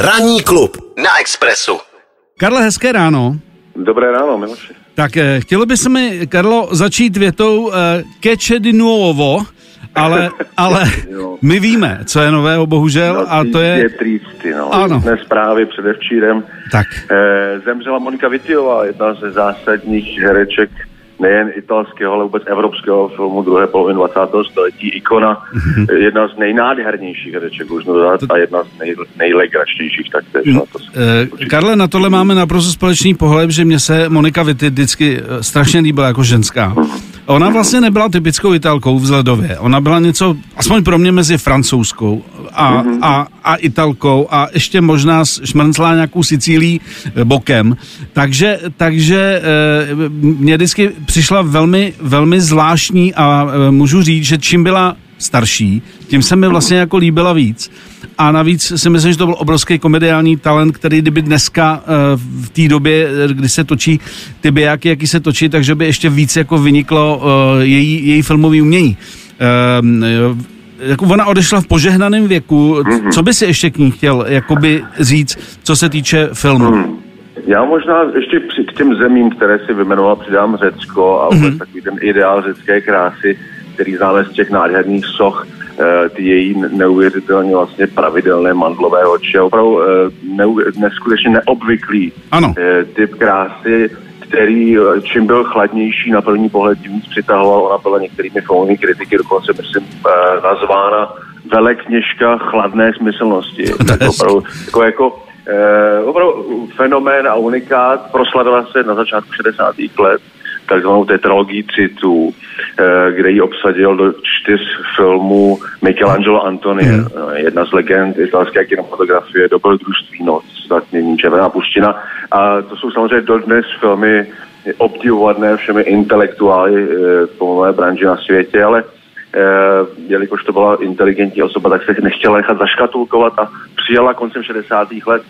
Ranní klub na Expressu. Karle, hezké ráno. Dobré ráno, Miloši. Tak eh, chtělo by se mi, Karlo, začít větou eh, Keče di nuovo, ale, ale my víme, co je nového, bohužel, a to Je je... trýsty, no. Ano. Dnes zprávy předevčírem. Tak. Eh, zemřela Monika Vitiová, jedna ze zásadních hereček nejen italského, ale vůbec evropského filmu druhé poloviny 20. století. Ikona, Mhm. jedna z nejnádhernějších hereček, už dodat, a jedna z nej, nejlegračnějších taktéž. No, to, Eh, Karle, na tohle máme naprosto společný pohled, že mě se Monika Vitti vždycky eh, strašně líbila jako ženská. Ona vlastně nebyla typickou italkou vzhledově. Ona byla něco, aspoň pro mě, mezi francouzskou a, a, a italkou a ještě možná šmrnclá nějakou Sicílií eh, bokem. Takže, takže eh, mě vždycky přišla velmi, velmi zvláštní a eh, můžu říct, že čím byla starší, tím se mi vlastně jako líbila víc. A navíc si myslím, že to byl obrovský komediální talent, který kdyby dneska eh, v té době, eh, kdy se točí ty bijáky, jaký se točí, takže by ještě víc jako vyniklo eh, její, její filmový umění. Jako ona odešla v požehnaném věku. Co by si ještě k ní chtěl jakoby říct, co se týče filmu? Já možná ještě při, k těm zemím, které si vymenoval, přidám Řecko a vůbec takový ten ideál řecké krásy, který známe z těch nádherných soch, ty její neuvěřitelně vlastně pravidelné mandlové oči, a opravdu eh, neskutečně neobvyklý Ano. eh, typ krásy, který eh, čím byl chladnější na první pohled, tím víc přitahoval. Ona byla některými filmovými kritiky dokonce, myslím, eh, nazvána velekněžka chladné smyslnosti. tak opravdu, jako, jako eh, opravdu fenomén a unikát proslavila se na začátku 60. let takzvanou tetralogii Citů, eh, kde ji obsadil do čtyř filmů Michelangelo Antoni, Hmm. eh, jedna z legend italské kinematografie, Dobrodružství noc, zatmění Červená puština. A to jsou samozřejmě dodnes filmy obdivované všemi intelektuály eh, v filmové branži na světě, ale jelikož to byla inteligentní osoba, tak se nechtěla nechat zaškatulkovat a přijala koncem 60. let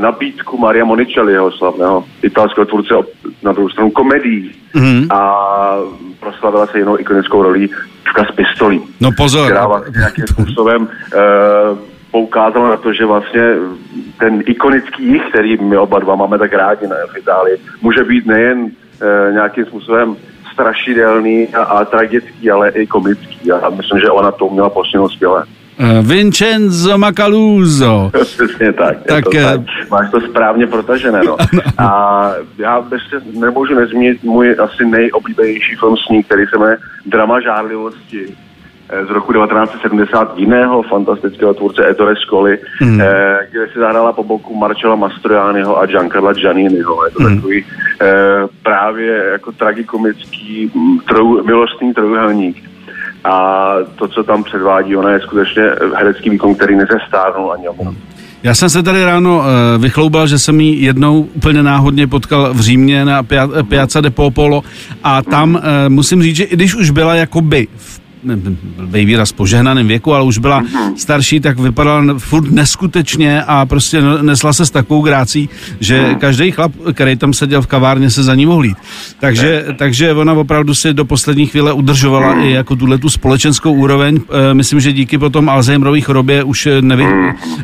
nabídku Maria Monicelliho, slavného italského tvůrce na druhou stranu komedií Mhm. a proslavila se jinou ikonickou rolí Čuka z pistolí No pozor. která vlastně nějakým způsobem uh, poukázala na to, že vlastně ten ikonický jich, který my oba dva máme tak rádi na v Itálii, může být nejen uh, nějakým způsobem strašidelný a, a tragický, ale i komický. A myslím, že ona to uměla postihnout skvěle. Eh, Vincenzo Macaluso. Přesně tak. je Tak, to eh, tak. Máš to správně protažené. No. A já ještě nemůžu nezmínit můj asi nejoblíbenější film s ní, který se jmenuje Drama žárlivosti eh, z roku 1970 jiného fantastického tvůrce Ettore Scoli, eh, kde si zahrála po boku Marcella Mastroianniho a Giancarla Gianniniho. Je to takový eh, právě jako tragikomický mm, trou, milostný trojuhelník. A to, co tam předvádí, ona je skutečně herecký výkon, který nezestárnul ani o. Já jsem se tady ráno uh, vychloubal, že jsem ji jednou úplně náhodně potkal v Římě na Pia- eh, Piazza de Popolo a tam uh, musím říct, že i když už byla jakoby v byl výraz požehnaném věku, ale už byla starší, tak vypadala furt neskutečně a prostě nesla se s takovou grácí, že každý chlap, který tam seděl v kavárně, se za ní mohl jít. Takže, takže ona opravdu si do poslední chvíle udržovala i jako tuhle tu společenskou úroveň. E, Myslím, že díky potom Alzheimerových chorobě už nevy,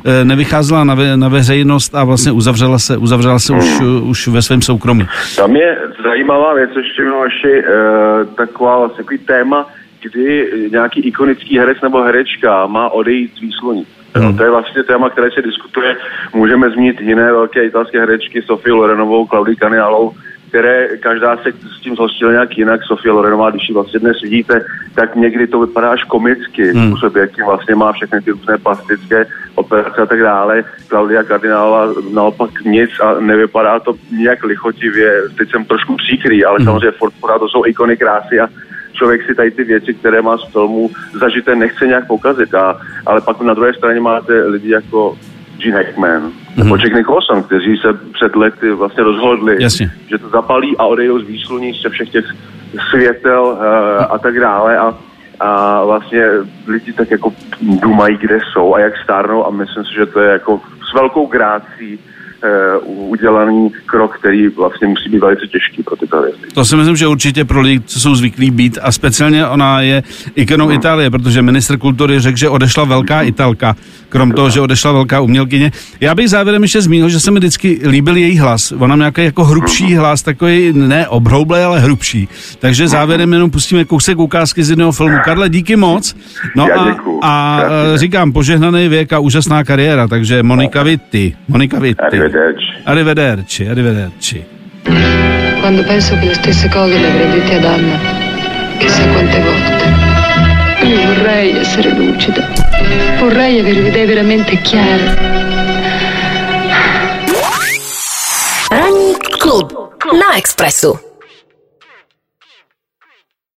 e, nevycházela na, ve, na veřejnost a vlastně uzavřela se, uzavřela se už, už ve svém soukromí. Tam je zajímavá věc ještě, Miloši, uh, taková vlastně takový téma, kdy nějaký ikonický herec nebo herečka má odejít z výsloní. No, to je vlastně téma, které se diskutuje. Můžeme zmínit jiné velké italské herečky, Sofii Lorenovou, Claudii Canialou, které každá se s tím zhostila nějak jinak. Sofie Lorenová, když ji vlastně dnes vidíte, tak někdy to vypadá až komicky, hmm. způsob, jaký vlastně má všechny ty různé plastické operace a tak dále. Klaudia Kardinálová naopak nic a nevypadá to nějak lichotivě. Teď jsem trošku příkrý, ale hmm. samozřejmě furt to jsou ikony krásy a člověk si tady ty věci, které má z filmu zažité, nechce nějak pokazit. A, ale pak na druhé straně máte lidi jako Gene Hackman mm-hmm. nebo Jack Nicholson, kteří se před lety vlastně rozhodli, Jasně. že to zapalí a odejdou z výsluní ze všech těch světel uh, a tak dále. A, a vlastně lidi tak jako dumají, kde jsou a jak stárnou a myslím si, že to je jako s velkou grácí udělaný krok, který vlastně musí být velice těžký pro tyto věci. To si myslím, že určitě pro lidi, co jsou zvyklí být a speciálně ona je ikonou hmm. Itálie, protože ministr kultury řekl, že odešla velká Italka, krom toho, že odešla velká umělkyně. Já bych závěrem ještě zmínil, že se mi vždycky líbil její hlas. Ona má nějaký jako hrubší hmm. hlas, takový ne obhroublej, ale hrubší. Takže závěrem jenom pustíme kousek ukázky z jednoho filmu. Karle, díky moc. No a, a říkám, požehnaný věk a úžasná kariéra, takže Monika Vitti. Monika Vitti. Arrivederci. Arrivederci, arrivederci. Quando penso che le stesse cose le avrei dette ad Anna, chissà quante volte. Io vorrei essere lucida. Vorrei avere le idee veramente chiare. Ranní klub na Expressu.